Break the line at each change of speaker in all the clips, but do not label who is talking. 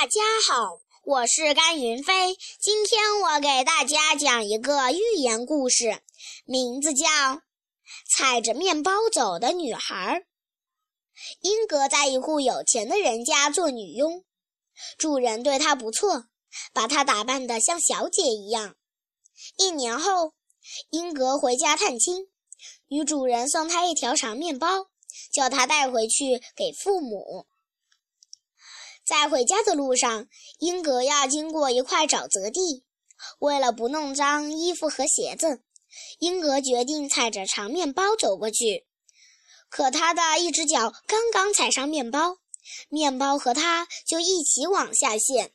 大家好，我是甘云飞。今天我给大家讲一个寓言故事，名字叫《踩着面包走的女孩》。英格在一户有钱的人家做女佣，主人对她不错，把她打扮得像小姐一样。一年后，英格回家探亲，女主人送她一条长面包，叫她带回去给父母。在回家的路上，英格要经过一块沼泽地。为了不弄脏衣服和鞋子，英格决定踩着长面包走过去。可他的一只脚刚刚踩上面包，面包和他就一起往下陷。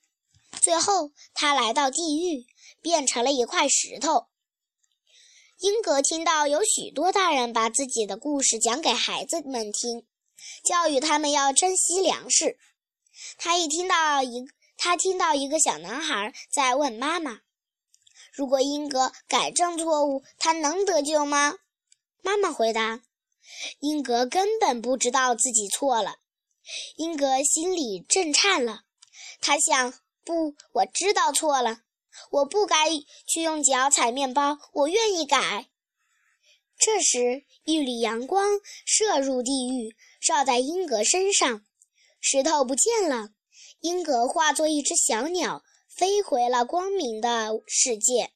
最后，他来到地狱，变成了一块石头。英格听到有许多大人把自己的故事讲给孩子们听，教育他们要珍惜粮食。他一听到一，他听到一个小男孩在问妈妈：“如果英格改正错误，他能得救吗？”妈妈回答：“英格根本不知道自己错了。”英格心里震颤了，他想：“不，我知道错了，我不该去用脚踩面包，我愿意改。”这时，一缕阳光射入地狱，照在英格身上。石头不见了，英格化作一只小鸟，飞回了光明的世界。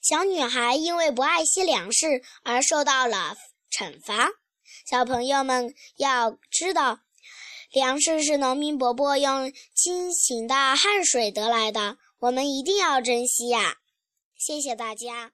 小女孩因为不爱惜粮食而受到了惩罚。小朋友们要知道，粮食是农民伯伯用辛勤的汗水得来的，我们一定要珍惜呀！谢谢大家。